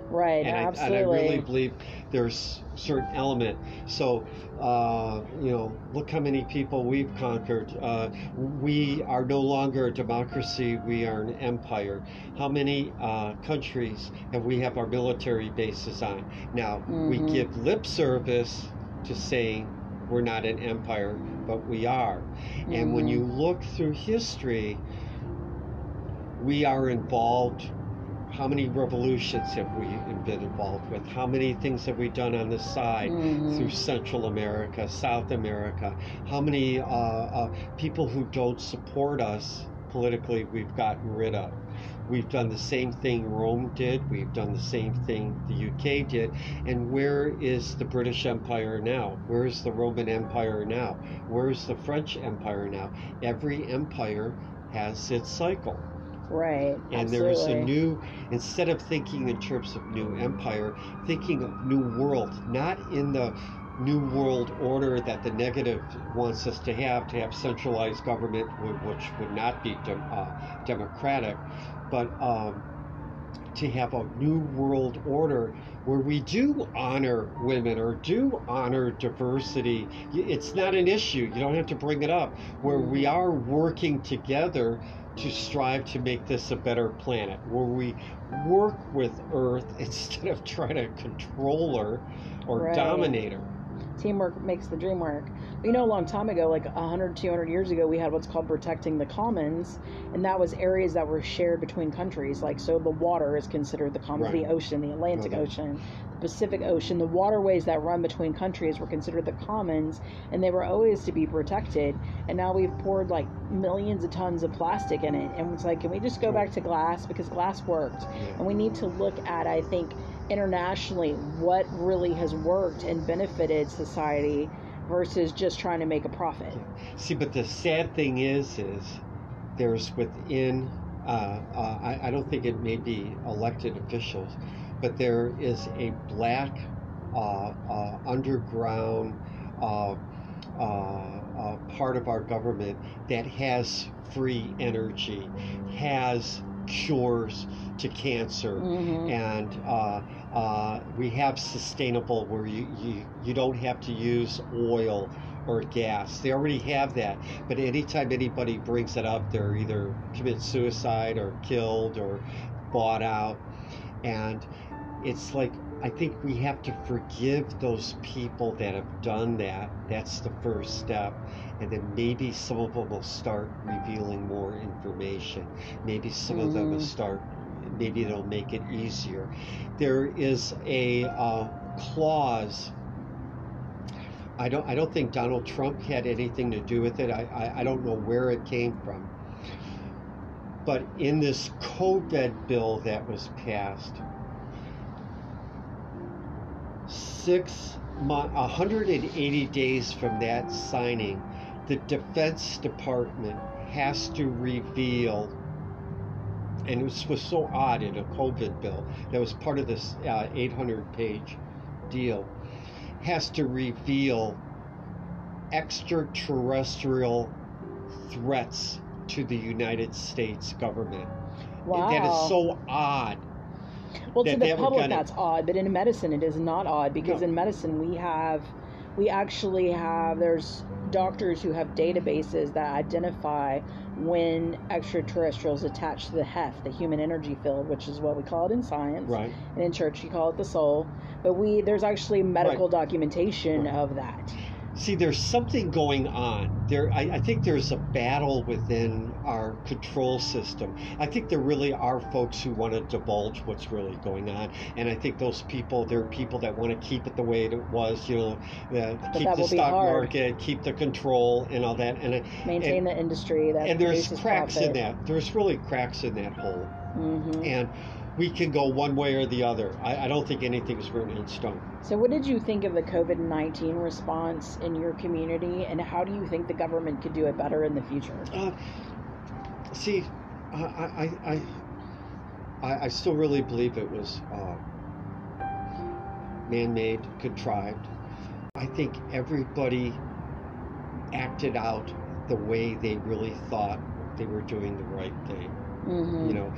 S2: right
S3: And I, and I really believe there's certain element. So, uh, you know, look how many people we've conquered. Uh, we are no longer a democracy, we are an empire. How many uh, countries have we have our military bases on? Now, we
S2: Mhm.
S3: give lip service to saying we're not an empire, but we are. And when you look through history, we are involved. How many revolutions have we been involved with? How many things have we done on the side
S2: Mhm.
S3: through Central America, South America? How many uh, uh, people who don't support us politically we've gotten rid of? We've done the same thing Rome did. We've done the same thing the UK did. And where is the British Empire now? Where's the Roman Empire now? Where's the French Empire now? Every empire has its cycle.
S2: right
S3: And there is a new, instead of thinking in terms of new empire, thinking of new world, not in the new world order that the negative wants us to have, to have centralized government, which would not be dem- uh, democratic, but um, to have a new world order where we do honor women or do honor diversity. It's not an issue. You don't have to bring it up. Where we are working together to strive to make this a better planet, where we work with Earth instead of trying to control her or
S2: Right.
S3: dominate her.
S2: Teamwork makes the dream work. You know a long time ago like 100 200 years ago we had what's called protecting the commons and that was areas that were shared between countries. Like so the water is considered the commons
S3: Right.
S2: the ocean the atlantic
S3: Okay.
S2: ocean the pacific ocean. The waterways that run between countries were considered the commons and they were always to be protected. And now we've poured like millions of tons of plastic in it. And it's like can we just go back to glass? Because glass worked.
S3: Yeah.
S2: and we need to look at i think internationally what really has worked and benefited society versus just trying to make a profit
S3: See, but the sad thing is, is there's within. Uh, uh, I, I don't think it may be elected officials, but there is a black uh, uh, underground uh, uh, uh, part of our government that has free energy, has cures to cancer,
S2: Mhm.
S3: and uh, uh, we have sustainable where you, you, you don't have to use oil or gas. They already have that. But anytime anybody brings it up, they're either commit suicide or killed or bought out. And it's like, I think we have to forgive those people that have done that. That's the first step. And then maybe some of them will start revealing more information. Maybe some of them will
S2: Mhm.
S3: start, maybe it'll make it easier. There is a uh, clause I don't. I don't think Donald Trump had anything to do with it. I, I, I don't know where it came from. But in this COVID bill that was passed, six my 180 days from that signing, the Defense Department has to reveal, and it was, was so odd in a COVID bill that was part of this uh, 800 page deal, has to reveal extraterrestrial threats to the United States government.
S2: Wow.
S3: That is so odd.
S2: Well, to the public, that's odd, but in medicine, it is not odd because
S3: No.
S2: in medicine, we have, we actually have, there's doctors who have databases that identify when extraterrestrials attach to the heft, the human energy field, which is what we call it in science.
S3: Right.
S2: And in church, you call it the soul. But we, there's actually medical
S3: Right.
S2: documentation
S3: Right.
S2: of that.
S3: See, there's something going on. There, I, I think there's a battle within our control system. I think there really are folks who want to divulge what's really going on, and I think those people, there are people that want to keep it the way it was. You know, uh, keep the stock market, keep the control, and all that. And
S2: Maintain
S3: and,
S2: the industry that
S3: and there's cracks
S2: profit.
S3: in that. There's really cracks in that hole,
S2: hmm
S3: and we can go one way or the other. I, I don't think anything's written in stone.
S2: So, what did you think of the COVID 19 response in your community, and how do you think the government could do it better in the future?
S3: Uh, see, I, I, I, I, still really believe it was uh, man-made, contrived. I think everybody acted out the way they really thought they were doing the right thing.
S2: hmm
S3: You know,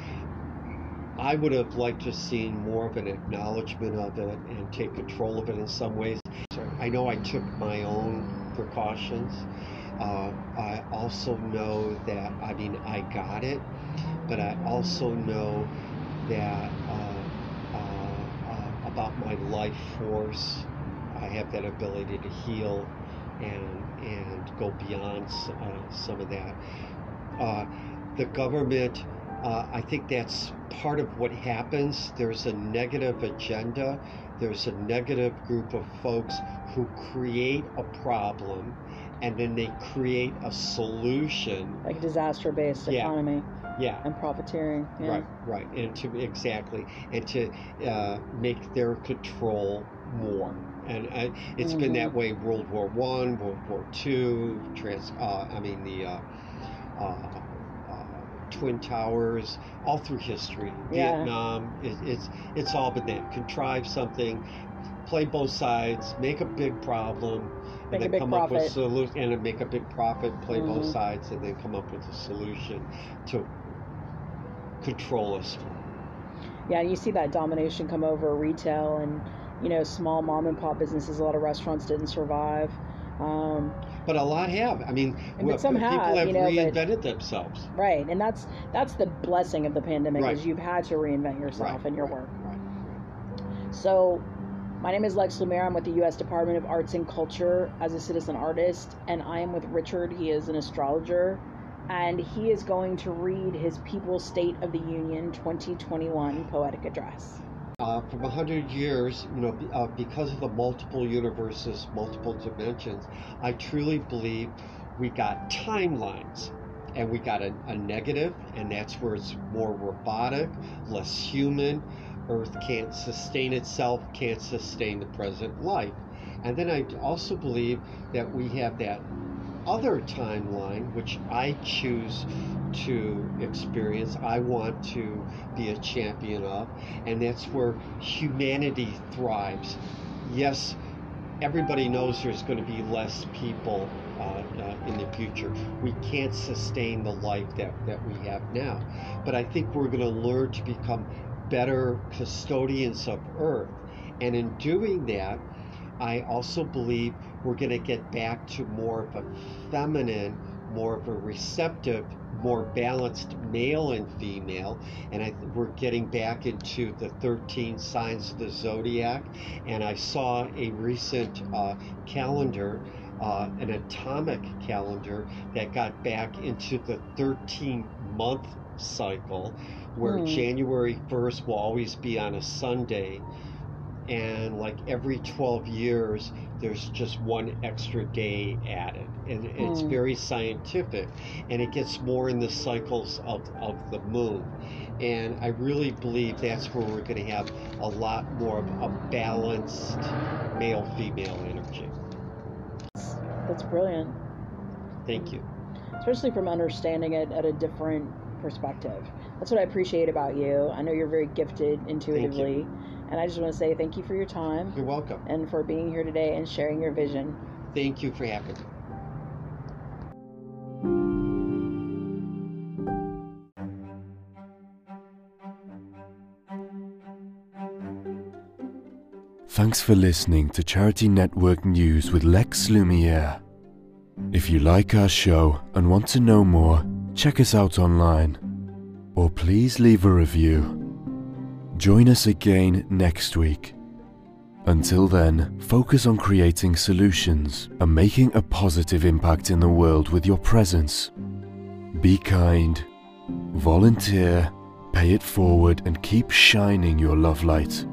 S3: I would have liked to seen more of an acknowledgement of it and take control of it in some ways. I know I took my own precautions. Uh, I also know that, I mean, I got it, but I also know that uh, uh, uh, about my life force. I have that ability to heal and and go beyond uh, some of that. Uh, the government, I think that's part of what happens. There's a negative agenda. There's a negative group of folks who create a problem and then they create a solution.
S2: Like disaster based
S3: Yeah.
S2: economy
S3: Yeah.
S2: and profiteering. Yeah.
S3: Right, right, and to exactly, and to uh, make their control more. And uh, it's been that way. World War One, World War Two, trans. Uh, I mean the uh, uh, Twin Towers, all through history.
S2: Yeah.
S3: Vietnam. It, it's it's all been that. Contrive something, play both sides, make a big problem,
S2: Make
S3: and then come up with
S2: profit.
S3: solution, and make a big profit, play both
S2: Mhm.
S3: sides, and then come up with a solution to control us.
S2: Yeah, you see that domination come over retail and you know small mom and pop businesses. A lot of restaurants didn't survive. Um,
S3: But a lot have. I mean,
S2: But
S3: well,
S2: some
S3: people
S2: have,
S3: have
S2: you know, but-
S3: reinvented themselves.
S2: right, and that's that's the blessing of the pandemic
S3: Right.
S2: is you've had to reinvent yourself
S3: Right,
S2: and your
S3: right,
S2: work.
S3: Right,
S2: So, my name is Lex Lumiere. I'm with the U.S. Department of Arts and Culture as a citizen artist, and I am with Richard. He is an astrologer, and he is going to read his People's State of the Union 2021 poetic address.
S3: Uh, from a hundred years, you know, uh, because of the multiple universes, multiple dimensions, I truly believe we got timelines. And we got a, a negative, and that's where it's more robotic, less human. Earth can't sustain itself, can't sustain the present life. And then I also believe that we have that other timeline, which I choose to experience, I want to be a champion of, and that's where humanity thrives. Yes, everybody knows there's going to be less people uh, uh, in the future. We can't sustain the life that, that we have now. But I think we're going to learn to become better custodians of Earth. And in doing that, I also believe we're going to get back to more of a feminine, more of a receptive, more balanced male and female. And I, we're getting back into the 13 signs of the zodiac. And I saw a recent uh, calendar, uh, an atomic calendar, that got back into the 13 month cycle where
S2: Hmm.
S3: January 1st will always be on a Sunday and like every 12 years there's just one extra day added and it's
S2: Hmm.
S3: very scientific and it gets more in the cycles of, of the moon And I really believe that's where we're going to have a lot more of a balanced male female energy.
S2: That's brilliant.
S3: Thank you.
S2: Especially from understanding it at a different perspective. That's what I appreciate about you. I know you're very gifted intuitively. And I just want to say thank you for your time
S3: You're welcome.
S2: and for being here today and sharing your vision.
S3: Thank you for having me.
S1: Thanks for listening to Charity Network News with Lex Lumiere. If you like our show and want to know more, check us out online. Or please leave a review. Join us again next week. Until then, focus on creating solutions and making a positive impact in the world with your presence. Be kind, volunteer, pay it forward, and keep shining your love light.